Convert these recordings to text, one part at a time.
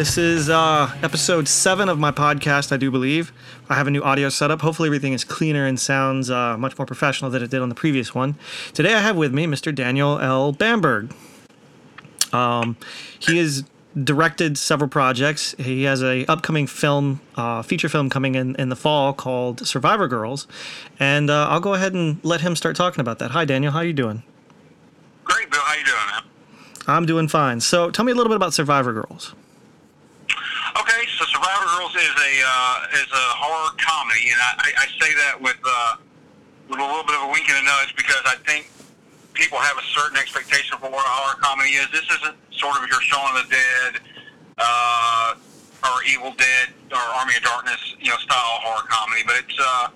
This is uh, episode seven of my podcast, I do believe. I have a new audio setup. Hopefully, everything is cleaner and sounds uh, much more professional than it did on the previous one. Today, I have with me Mr. Daniel L. Bamberg. Um, he has directed several projects. He has a upcoming film, uh, feature film coming in in the fall called Survivor Girls, and uh, I'll go ahead and let him start talking about that. Hi, Daniel. How are you doing? Great, Bill. How you doing, man? I'm doing fine. So, tell me a little bit about Survivor Girls. Okay, Girls is a uh, is a horror comedy, and I, I say that with uh, with a little bit of a wink and a nudge because I think people have a certain expectation for what a horror comedy is. This isn't sort of your Shaun of the Dead uh, or Evil Dead or Army of Darkness, you know, style horror comedy, but it's uh,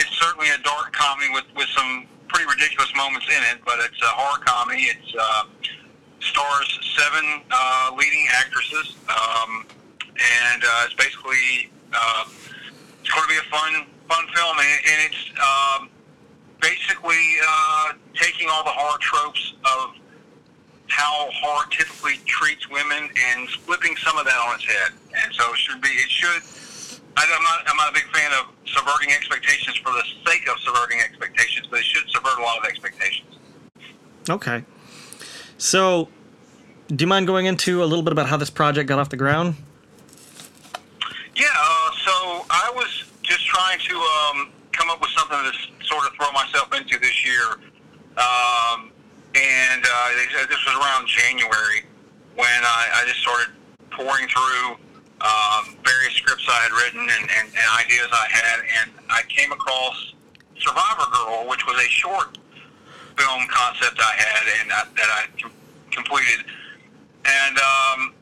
it's certainly a dark comedy with with some pretty ridiculous moments in it. But it's a horror comedy. It's uh, stars seven uh, leading actresses. Um, and uh, it's basically uh, it's going to be a fun fun film, and, and it's um, basically uh, taking all the horror tropes of how horror typically treats women and flipping some of that on its head. And so it should be it should. I, I'm not I'm not a big fan of subverting expectations for the sake of subverting expectations, but it should subvert a lot of expectations. Okay. So, do you mind going into a little bit about how this project got off the ground? Yeah, uh, so I was just trying to um, come up with something to sort of throw myself into this year. Um, and uh, this was around January when I, I just started pouring through um, various scripts I had written and, and, and ideas I had, and I came across Survivor Girl, which was a short film concept I had and uh, that I com- completed. And um,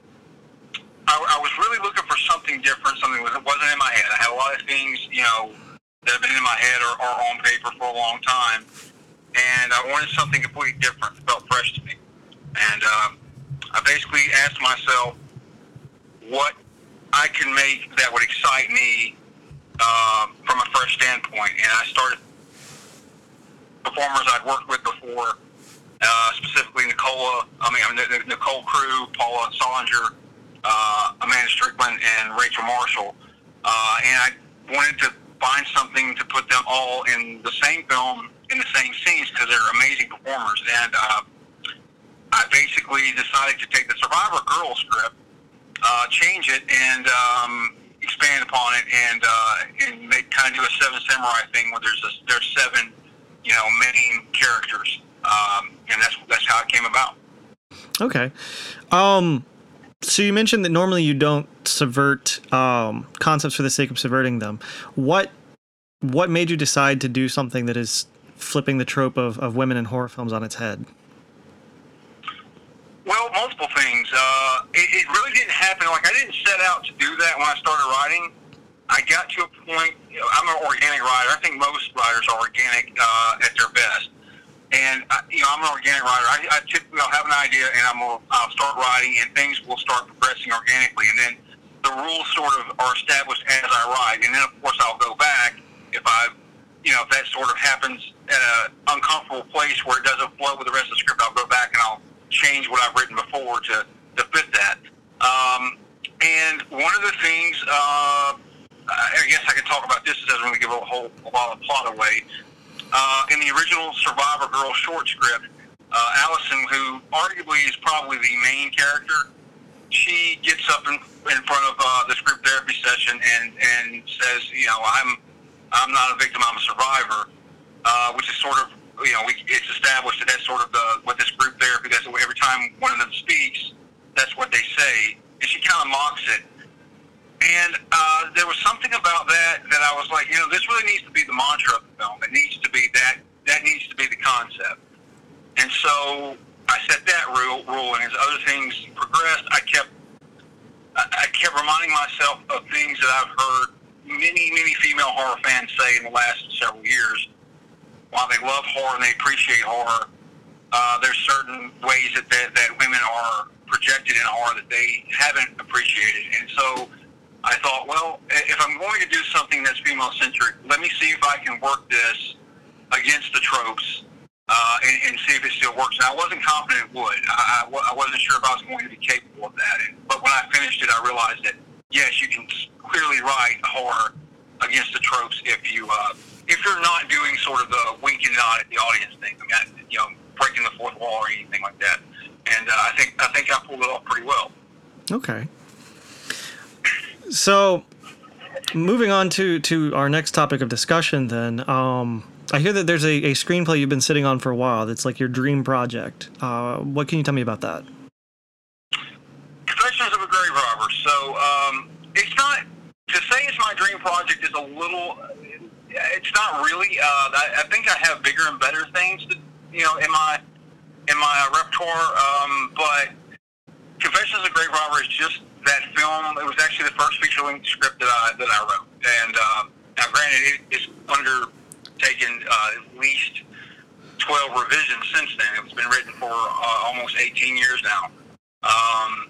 I, I was really looking something different, something that wasn't in my head. I had a lot of things, you know, that have been in my head or, or on paper for a long time, and I wanted something completely different. It felt fresh to me, and um, I basically asked myself what I can make that would excite me um, from a fresh standpoint, and I started performers I'd worked with before, uh, specifically Nicola. I mean, Nicole Crew, Paula Solinger uh, Amanda Strickland and Rachel Marshall, uh, and I wanted to find something to put them all in the same film in the same scenes because they're amazing performers. And uh, I basically decided to take the Survivor Girl script, uh, change it, and um, expand upon it, and uh, and kind of do a Seven Samurai thing where there's a, there's seven, you know, main characters, um, and that's that's how it came about. Okay. Um, so you mentioned that normally you don't subvert um, concepts for the sake of subverting them. What what made you decide to do something that is flipping the trope of, of women in horror films on its head? Well, multiple things. Uh, it, it really didn't happen. Like I didn't set out to do that when I started writing. I got to a point. You know, I'm an organic writer. I think most writers are organic uh, at their best. And I, you know, I'm an organic writer. I, I typically I'll have an idea, and I'm gonna, I'll start writing, and things will start progressing organically. And then the rules sort of are established as I write. And then of course I'll go back if I, you know, if that sort of happens at an uncomfortable place where it doesn't flow with the rest of the script, I'll go back and I'll change what I've written before to to fit that. Um, and one of the things, uh, I guess I can talk about this. It doesn't really give a whole a lot of plot away. Uh, in the original Survivor Girl short script, uh, Allison, who arguably is probably the main character, she gets up in, in front of uh, this group therapy session and, and says, you know, I'm I'm not a victim, I'm a survivor, uh, which is sort of, you know, we, it's established that that's sort of the what this group therapy. That's every time one of them speaks, that's what they say, and she kind of mocks it. And uh, there was something about that that I was like, you know, this really needs to be the mantra of the film. It needs to be that. That needs to be the concept. And so I set that rule, rule and as other things progressed, I kept I kept reminding myself of things that I've heard many, many female horror fans say in the last several years. While they love horror and they appreciate horror, uh, there's certain ways that, that that women are projected in horror that they haven't appreciated, and so I thought, well, if I'm going to do something that's female centric, let me see if I can work this against the tropes uh, and, and see if it still works. And I wasn't confident it would. I, I, I wasn't sure if I was going to be capable of that. And, but when I finished it, I realized that yes, you can clearly write horror against the tropes if you uh, if you're not doing sort of the wink and nod at the audience thing. I mean, you know, breaking the fourth wall or anything like that. And uh, I think I think I pulled it off pretty well. Okay. So, moving on to to our next topic of discussion, then. Um, I hear that there's a, a screenplay you've been sitting on for a while. That's like your dream project. Uh, what can you tell me about that? Confessions of a Grave Robber. So um, it's not to say it's my dream project is a little. It's not really. Uh, I, I think I have bigger and better things, to, you know, in my in my repertoire. Um, but Confessions of a Grave Robber is just that film. It was actually the first feature length script that I that I wrote, and uh, now granted, it, it's under taken uh, at least 12 revisions since then. It's been written for uh, almost 18 years now. Um,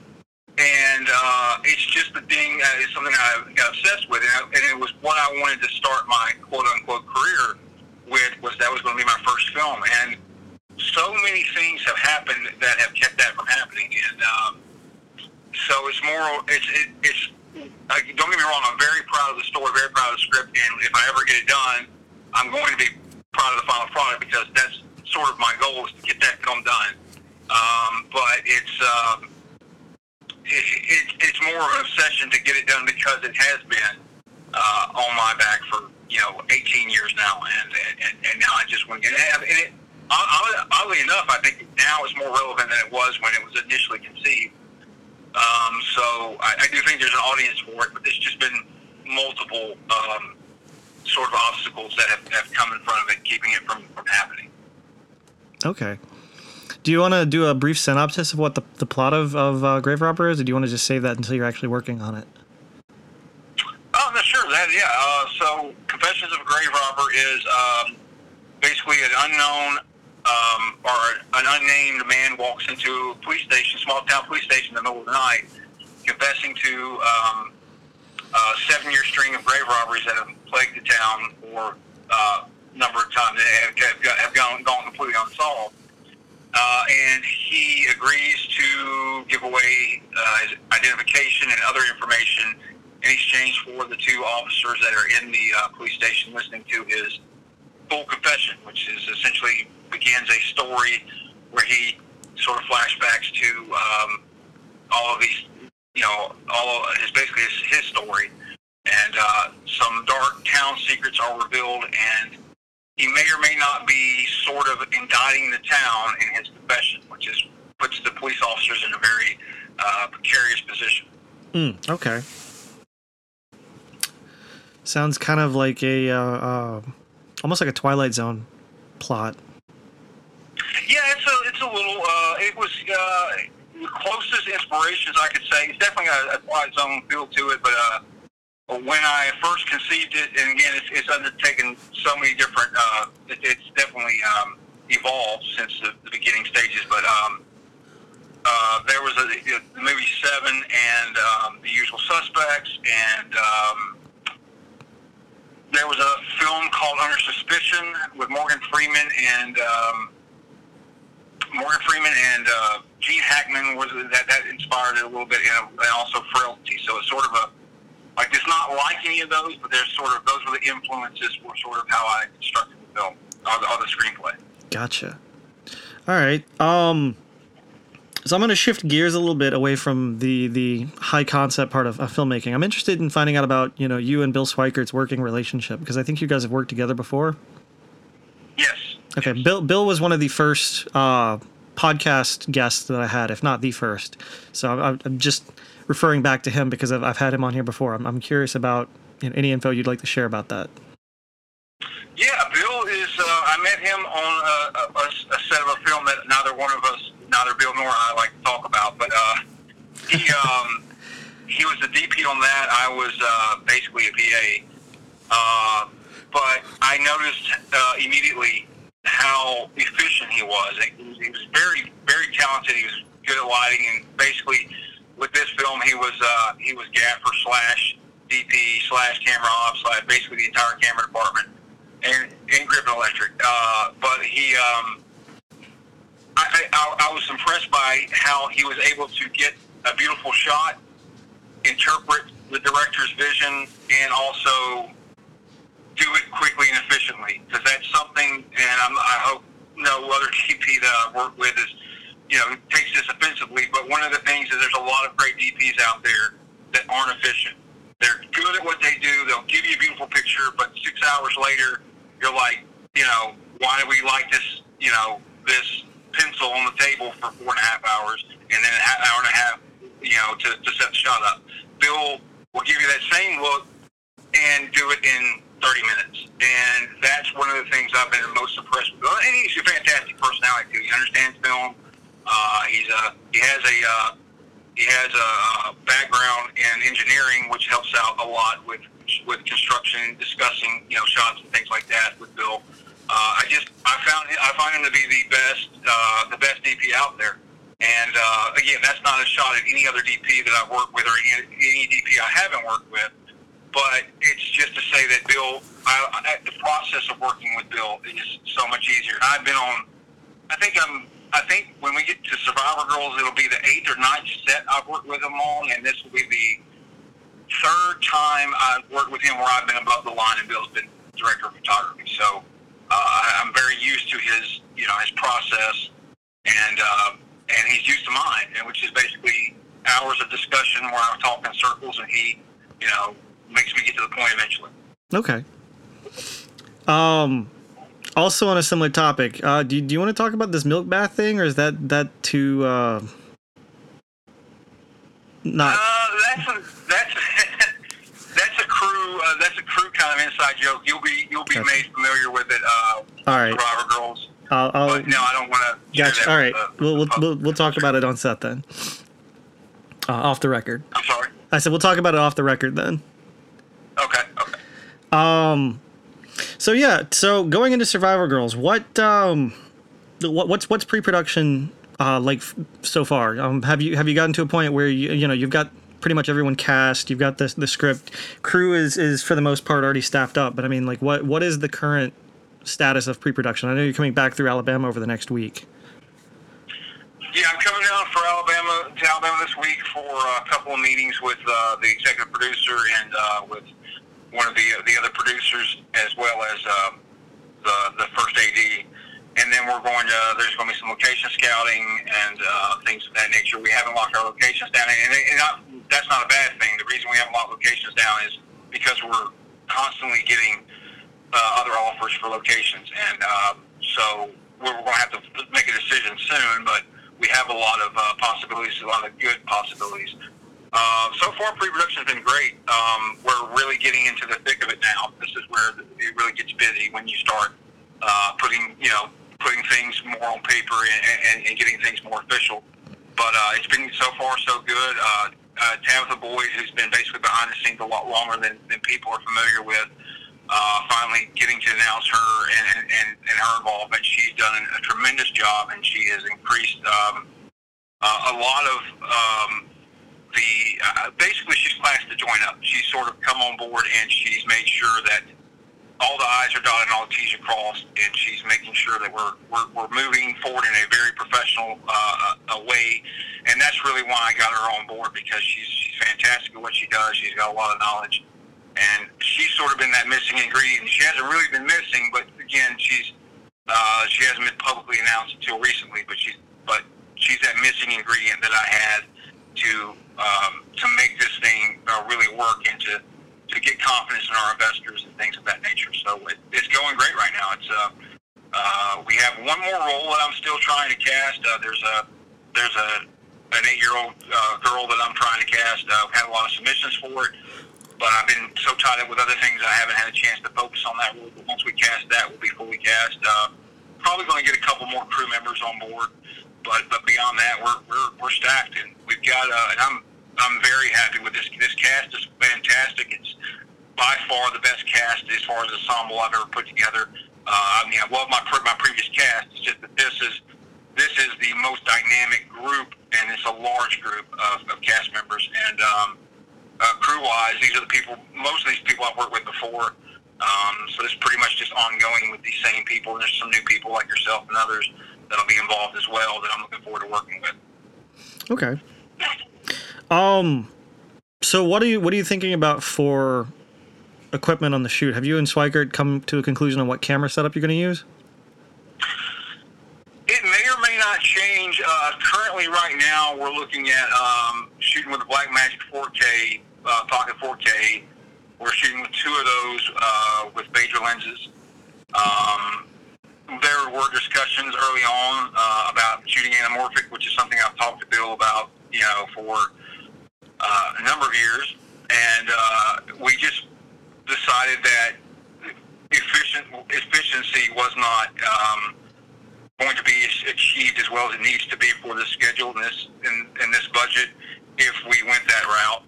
and uh, it's just the thing, uh, it's something I got obsessed with. And, I, and it was what I wanted to start my quote unquote career with, was that was going to be my first film. And so many things have happened that have kept that from happening. And um, so it's more, it's, it, it's, uh, don't get me wrong, I'm very proud of the story, very proud of the script. And if I ever get it done, I'm going to be proud of the final product because that's sort of my goal is to get that film done. Um, but it's um, it, it, it's more of an obsession to get it done because it has been uh, on my back for you know 18 years now, and and, and now I just want to get it. And it oddly enough, I think now it's more relevant than it was when it was initially conceived. Um, so I, I do think there's an audience for it, but there's just been multiple um, sort of obstacles that have, have come in front of it, keeping it from, from happening. Okay. Do you want to do a brief synopsis of what the, the plot of, of uh, Grave Robber is, or do you want to just save that until you're actually working on it? Oh, no, sure. That, yeah. Uh, so, Confessions of a Grave Robber is um, basically an unknown um, or an unnamed man walks into a police station, small town police station in the middle of the night, confessing to um, a seven year string of grave robberies that have plagued the town for uh, a number of times that have, have gone, gone completely unsolved. Uh, and he agrees to give away uh, his identification and other information in exchange for the two officers that are in the uh, police station listening to his full confession, which is essentially begins a story where he sort of flashbacks to um, all of these you know, all of his basically his, his story, and uh, some dark town secrets are revealed, and he may or may not be sort of indicting the town in his confession, which is puts the police officers in a very uh, precarious position. Mm, okay. Sounds kind of like a uh, uh, almost like a Twilight Zone plot. Yeah, it's a it's a little. Uh, it was uh, closest inspirations I could say. It's definitely a, a Twilight Zone feel to it, but uh, when I first conceived it, and again, it's, it's undertaken so many different. Uh, it, it's definitely um, evolved since the, the beginning stages, but. Um, uh, there was a, the movie Seven and um, The Usual Suspects, and um, there was a film called Under Suspicion with Morgan Freeman and um, Morgan Freeman and uh, Gene Hackman was that that inspired it a little bit, and, and also Frailty. So it's sort of a like it's not like any of those, but there's sort of those were the influences for sort of how I constructed the film or the, or the screenplay. Gotcha. All right. Um. So I'm going to shift gears a little bit away from the the high concept part of, of, filmmaking. I'm interested in finding out about you know you and Bill Swikert's working relationship because I think you guys have worked together before. Okay. Bill Bill was one of the first uh, podcast guests that I had, if not the first. So I'm, I'm just referring back to him because I've, I've had him on here before. I'm, I'm curious about you know, any info you'd like to share about that. Yeah, Bill is. Uh, I met him on a, a, a, set of a film that neither one of us, neither Bill nor I, like to talk about. But uh, he um, he was the DP on that. I was uh, basically a PA. Uh, but I noticed uh, immediately how efficient he was. He was very, very talented. He was good at lighting, and basically, with this film, he was uh, he was gaffer slash DP slash camera off slash basically the entire camera department and in grip and electric. Uh, but he um, I, I, I was impressed by how he was able to get a beautiful shot, interpret the director's vision, and also do it quickly and efficiently. Because that's something, and I'm, I hope no other DP that I've worked with is, you know, takes this offensively. But one of the things is there's a lot of great DPs out there that aren't efficient. They're good at what they do. They'll give you a beautiful picture, but six hours later, you're like, you know, why do we like this, you know, this pencil on the table for four and a half hours and then an hour and a half, you know, to, to set the shot up. Bill will give you that same look and do it in 30 minutes. And that's one of the things I've been most impressed with. And he's a fantastic personality too. He understands film. Uh, he's a, he has a, uh, he has a background in engineering, which helps out a lot with with construction, discussing you know shots and things like that with Bill. Uh, I just I found I find him to be the best uh, the best DP out there. And uh, again, that's not a shot at any other DP that I've worked with or any, any DP I haven't worked with. But it's just to say that Bill, I, I, the process of working with Bill is so much easier. I've been on. I think I'm. I think when we get to Survivor Girls, it'll be the eighth or ninth set I've worked with him on, and this will be the third time I've worked with him where I've been above the line and Bill's been director of photography. So uh, I'm very used to his, you know, his process, and uh, and he's used to mine, and which is basically hours of discussion where I talk in circles, and he, you know, makes me get to the point eventually. Okay. Um. Also on a similar topic, uh, do, do you want to talk about this milk bath thing, or is that that too uh, not? Uh, that's a that's that's a crew uh, that's a crew kind of inside joke. You'll be you'll be Gotcha. made familiar with it. Uh, All right. Survivor Girls. I'll, I'll, But no, I don't want to. gotcha. All right, we'll, we'll we'll we'll talk about it on set then. Uh, off the record. I'm sorry. I said we'll talk about it off the record then. Okay. Okay. Um, so yeah, so going into Survivor Girls, what um, what what's what's pre-production uh like f- so far? Um, have you have you gotten to a point where you you know you've got pretty much everyone cast, you've got the the script, crew is is for the most part already staffed up, but I mean like what what is the current status of pre-production? I know you're coming back through Alabama over the next week. Yeah, I'm coming down for Alabama to Alabama this week for a couple of meetings with uh, the executive producer and uh, with one of the the other producers, as well as um, the the first AD. And then we're going to there's going to be some location scouting and uh, things of that nature. We haven't locked our locations down, and, and not, that's not a bad thing. The reason we haven't locked locations down is because we're constantly getting uh, other offers for locations, and uh, so we're going to have to make a decision soon. But we have a lot of uh, possibilities, a lot of good possibilities. Uh, so far, pre-production has been great. Um, we're really getting into the thick of it now. This is where it really gets busy when you start uh, putting, you know, putting things more on paper and, and, and getting things more official. But uh, it's been so far so good. Uh, uh, Tabitha Boyd, who's been basically behind the scenes a lot longer than, than people are familiar with, uh, finally getting to announce her and, and, and, her involvement. She's done a tremendous job, and she has increased um, uh, a lot of um, the. Uh, basically, she's classed to join up. She's sort of come on board, and she's made sure that all the I's are dotted and all the T's are crossed, and she's making sure that we're we're, we're moving forward in a very professional uh, uh, way. And that's really why I got her on board because she's she's fantastic at what she does. She's got a lot of knowledge, and she's sort of been that missing ingredient. She hasn't really been missing, but again, she's uh, she hasn't been publicly announced until recently. But she's but she's that missing ingredient that I had to um, to make this thing uh, really work and to to get confidence in our investors and things of that nature. So it, it's going great right now. It's uh, uh, we have one more role that I'm still trying to cast. Uh, there's a there's a an eight year old uh, girl that I'm trying to cast. Uh, I've had a lot of submissions for it, but I've been so tied up with other things I haven't had a chance to focus on that role. But once we cast that, we'll be fully cast. Uh, probably going to get a couple more crew members on board, but but beyond that, we're we're, we're stacked and we've got. Uh, and I'm I'm very happy with this. This cast is fantastic. It's by far the best cast as far as ensemble I've ever put together. Uh, I mean, I love my pre- my previous cast. It's just that this is this is the most dynamic group, and it's a large group of, of cast members. And um, uh, crew-wise, these are the people. Most of these people I've worked with before. Um, so it's pretty much just ongoing with these same people. And there's some new people like yourself and others. that'll be involved as well that I'm looking forward to working with. Okay. Um. So what are you what are you thinking about for equipment on the shoot? Have you and Swigert come to a conclusion on what camera setup you're going to use? It may or may not change. Uh, currently, right now, we're looking at um, shooting with a Blackmagic 4K uh, Pocket 4K. We're shooting with two of those uh, with Beta lenses. Um, were discussions early on uh, about shooting anamorphic, which is something I've talked to Bill about, you know, for uh, a number of years, and uh, we just decided that efficient efficiency was not um, going to be achieved as well as it needs to be for the schedule in this in, in this budget if we went that route.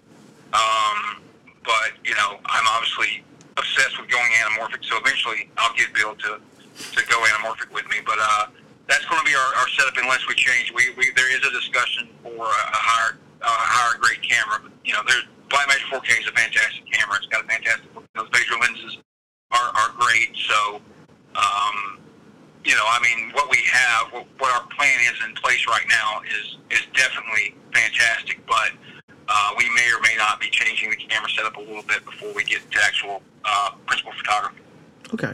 Um, but you know, I'm obviously obsessed with going anamorphic, so eventually I'll get Bill to to go anamorphic with me. But uh, that's going to be our, our setup unless we change. We, we there is a discussion for a, higher higher grade camera. But, you know, there's Blackmagic 4K is a fantastic camera. It's got a fantastic. Those Beta lenses are are great. So. Um, you know, I mean, what we have, what, what our plan is in place right now is is definitely fantastic. But uh, we may or may not be changing the camera setup a little bit before we get to actual uh, principal photography. Okay.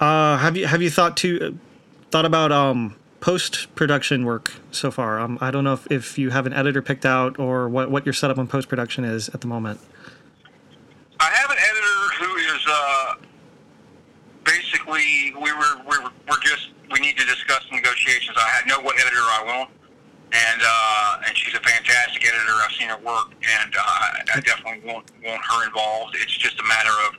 Uh, have you have you thought to thought about um, post production work so far? Um, I don't know if, if you have an editor picked out or what what your setup on post production is at the moment. I have an editor who is uh, basically we were we were we're just we need to discuss negotiations. I know what editor I want, and uh, and she's a fantastic editor. I've seen her work, and uh, I definitely want want her involved. It's just a matter of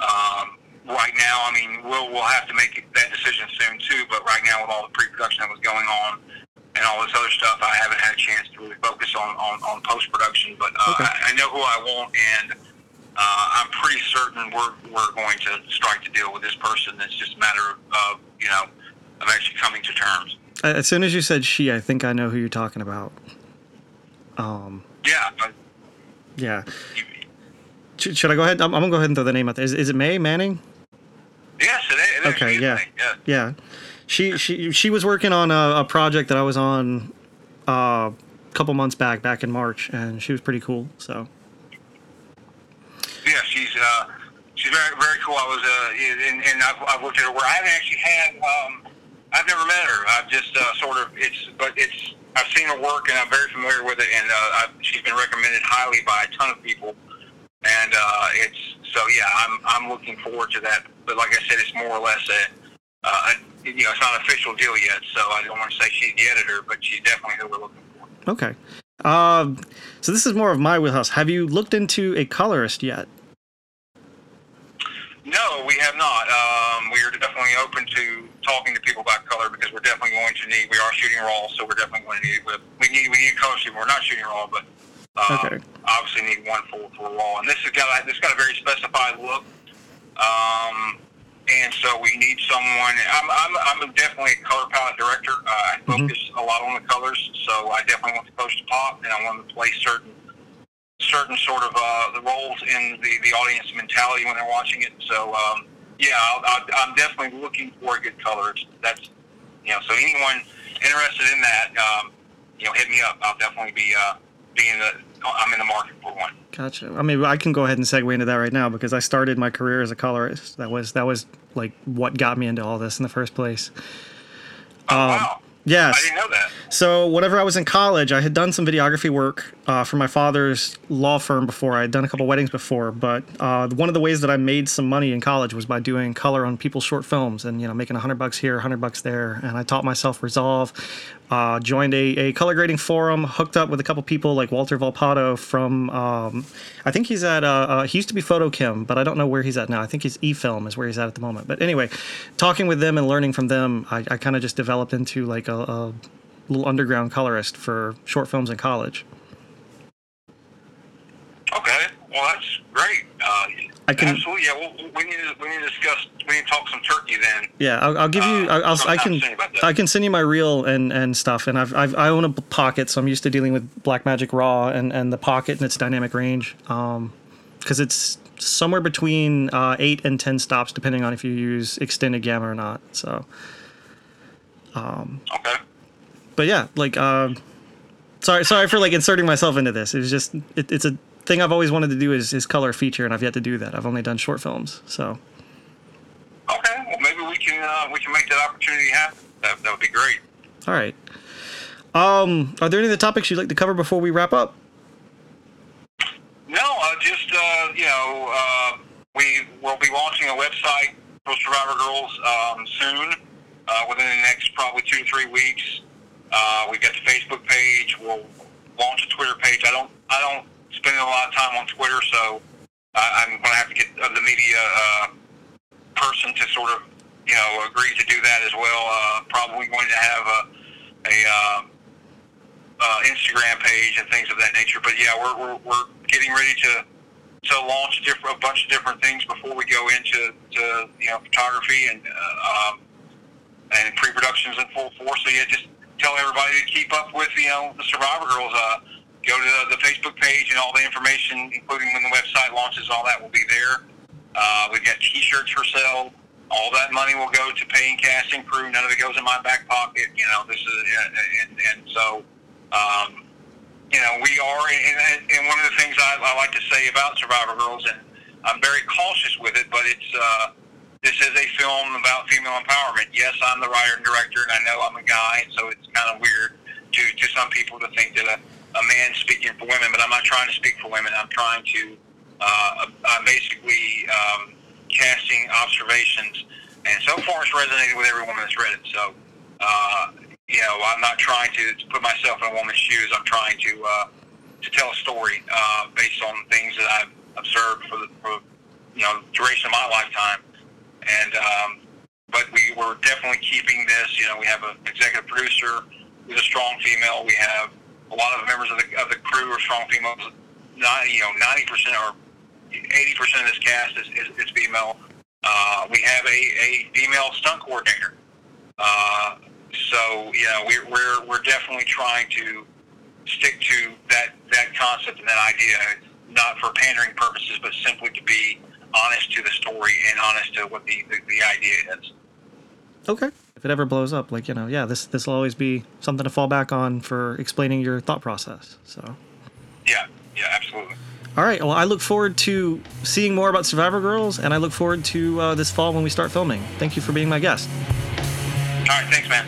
um, right now. I mean, we'll we'll have to make that decision soon too. But right now, with all the pre-production that was going on and all this other stuff, I haven't had a chance to really focus on on, on post production. But uh, Okay. I, I know who I want, and uh, I'm pretty certain we're we're going to strike the deal with this person. It's just a matter of, of you know of actually coming to terms. As soon as you said she, I think I know who you're talking about. Um, Yeah. Yeah. you, should I go ahead? I'm, I'm gonna go ahead and throw the name out there. Is, is it May Manning? Yes, it is. It is. Okay, yeah. yeah. Yeah, she she she was working on a, a project that I was on uh, a couple months back, back in March, and she was pretty cool. So Yeah, she's uh, she's very very cool. I was uh, and, and I've, I've looked at her work. I haven't actually had um, I've never met her. I've just uh, sort of it's but it's I've seen her work and I'm very familiar with it. And uh, I've, she's been recommended highly by a ton of people. And uh, it's so yeah, I'm I'm looking forward to that. But like I said, it's more or less a, uh, a you know it's not an official deal yet. So I don't want to say she's the editor, but she's definitely who we're looking for. okay. Um, so this is more of my wheelhouse. Have you looked into a colorist yet? No, we have not. Um, we are definitely open to talking to people about color because we're definitely going to need. We are shooting raw, so we're definitely going to need. We need we need color. We're not shooting raw, but uh, Okay. obviously need one for for raw. And this has got a, this got a very specified look. Um, and so we need someone. I'm I'm, I'm definitely a color palette director. Uh, I Mhm. focus a lot on the colors, so I definitely want the colors to pop, and I want to play certain certain sort of uh, the roles in the, the audience mentality when they're watching it. So um, yeah, I'll, I'll, I'm definitely looking for a good colorist. That's you know, so anyone interested in that, um, you know, hit me up. I'll definitely be uh, be in the I'm in the market for one. Gotcha. I mean, I can go ahead and segue into that right now because I started my career as a colorist. That was that was like what got me into all this in the first place. Oh, Um, wow, Yes. I didn't know that. So, whenever I was in college, I had done some videography work uh, for my father's law firm before. I had done a couple weddings before, but uh, one of the ways that I made some money in college was by doing color on people's short films and you know making a hundred bucks here, a hundred bucks there. And I taught myself Resolve, uh, joined a, a color grading forum, hooked up with a couple people like Walter Volpato from um, I think he's at uh, uh, he used to be FotoKem, but I don't know where he's at now. I think he's eFilm is where he's at at the moment. But anyway, talking with them and learning from them, I, I kind of just developed into like a, a little underground colorist for short films in college. Okay, well that's great. Uh, I can- absolutely. Yeah, well, we need to we need to discuss. We need to talk some turkey then. Yeah, I'll, I'll give you. Uh, I'll, I can. soon about that. I can send you my reel and and stuff. And I've, I've I own a pocket, so I'm used to dealing with Blackmagic Raw and and the pocket and its dynamic range. Um, because it's somewhere between uh, eight and ten stops, depending on if you use extended gamma or not. So. Okay. But yeah, like, um, sorry, sorry for like inserting myself into this. It was just, it, it's a thing I've always wanted to do is, is color feature, and I've yet to do that. I've only done short films, so. Okay. Well, maybe we can uh, we can make that opportunity happen. That, that would be great. All right. Um, are there any of the topics you'd like to cover before we wrap up? No, uh, just uh, you know, uh, we will be launching a website for Survivor Girls um, soon, uh, within the next probably two to three weeks. Uh, we've got the Facebook page. We'll launch a Twitter page. I don't I don't spend a lot of time on Twitter, so I, I'm going to have to get the media uh, person to sort of you know agree to do that as well. Uh, probably going to have a a uh, uh, Instagram page and things of that nature. But yeah, we're, we're, we're getting ready to to launch a, a bunch of different things before we go into to, you know photography and uh, um, and pre-productions in full force. So yeah, just tell everybody to keep up with you know the Survivor Girls. Uh, go to the, the Facebook page and all the information, including when the website launches, all that will be there. Uh, we've got T-shirts for sale. All that money will go to paying cast and crew. None of it goes in my back pocket. You know, this is and, and so um, you know, we are, and, and one of the things I, I like to say about Survivor Girls, and I'm very cautious with it, but it's uh, this is a film about female empowerment. Yes, I'm the writer and director, and I know I'm a guy, so it's kind of weird to, to some people to think that a, a man speaking for women, but I'm not trying to speak for women. I'm trying to, uh, I'm basically um, casting observations, and so far it's resonated with every woman that's read it. So, uh, you know, I'm not trying to, to put myself in a woman's shoes. I'm trying to uh, to tell a story uh, based on things that I've observed for the for, you know duration of my lifetime. And um, but we were definitely keeping this. You know, we have an executive producer who's a strong female. We have a lot of members of the of the crew are strong females. Not you know, ninety percent or eighty percent of this cast is, is, is female. Uh, we have a, a female stunt coordinator. Uh, so know we're we're we're definitely trying to stick to that that concept and that idea, not for pandering purposes, but simply to be honest to the story and honest to what the the, the idea is. Okay. If it ever blows up, like you know, yeah, this this will always be something to fall back on for explaining your thought process. So. Yeah. Yeah. Absolutely. All right. Well, I look forward to seeing more about Survivor Girls, and I look forward to uh, this fall when we start filming. Thank you for being my guest. All right. Thanks, man.